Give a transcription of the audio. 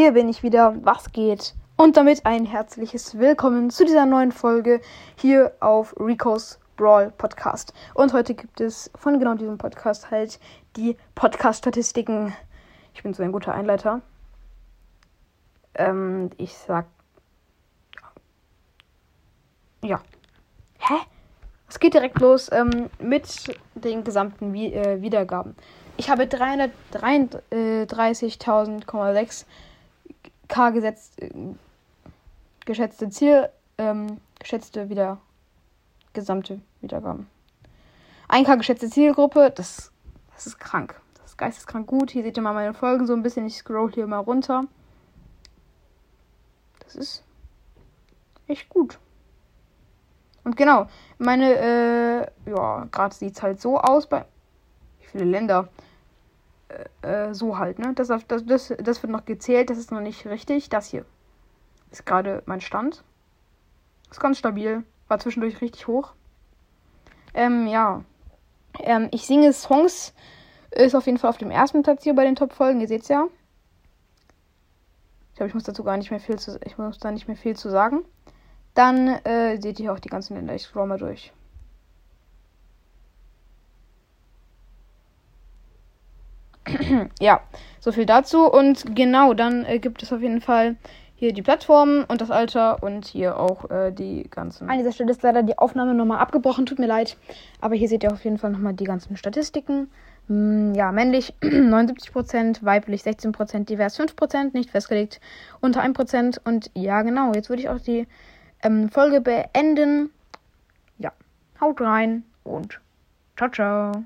Hier bin ich wieder. Was geht? Und damit ein herzliches Willkommen zu dieser neuen Folge hier auf Rico's Brawl Podcast. Und heute gibt es von genau diesem Podcast halt die Podcast-Statistiken. Ich bin so ein guter Einleiter. Ähm, ich sag. Ja. Hä? Es geht direkt los ähm, mit den gesamten Wie äh, Wiedergaben. Ich habe 333.600,6 K gesetzt, äh, geschätzte Ziel, ähm, geschätzte wieder gesamte Wiedergaben. 1K geschätzte Zielgruppe, das, das ist krank. Das ist geisteskrank gut. Hier seht ihr mal meine Folgen so ein bisschen. Ich scroll hier mal runter. Das ist echt gut. Und genau, meine, äh, ja, gerade sieht es halt so aus bei. Wie viele Länder? Äh, äh, so halt, ne? Das, das, das, das wird noch gezählt, das ist noch nicht richtig. Das hier ist gerade mein Stand. Ist ganz stabil. War zwischendurch richtig hoch. Ähm, ja. Ähm, ich singe Songs. Ist auf jeden Fall auf dem ersten Platz hier bei den Top-Folgen. Ihr seht's ja. Ich glaube, ich muss dazu gar nicht mehr viel zu, ich muss da nicht mehr viel zu sagen. Dann äh, seht ihr auch die ganzen Länder. Ich scroll mal durch. ja, so viel dazu. Und genau, dann äh, gibt es auf jeden Fall hier die Plattformen und das Alter und hier auch äh, die ganzen. An dieser Stelle ist leider die Aufnahme nochmal abgebrochen, tut mir leid. Aber hier seht ihr auf jeden Fall nochmal die ganzen Statistiken. Hm, ja, männlich 79%, weiblich 16%, divers 5%, nicht festgelegt unter 1%. Und ja, genau, jetzt würde ich auch die ähm, Folge beenden. Ja, haut rein und ciao, ciao.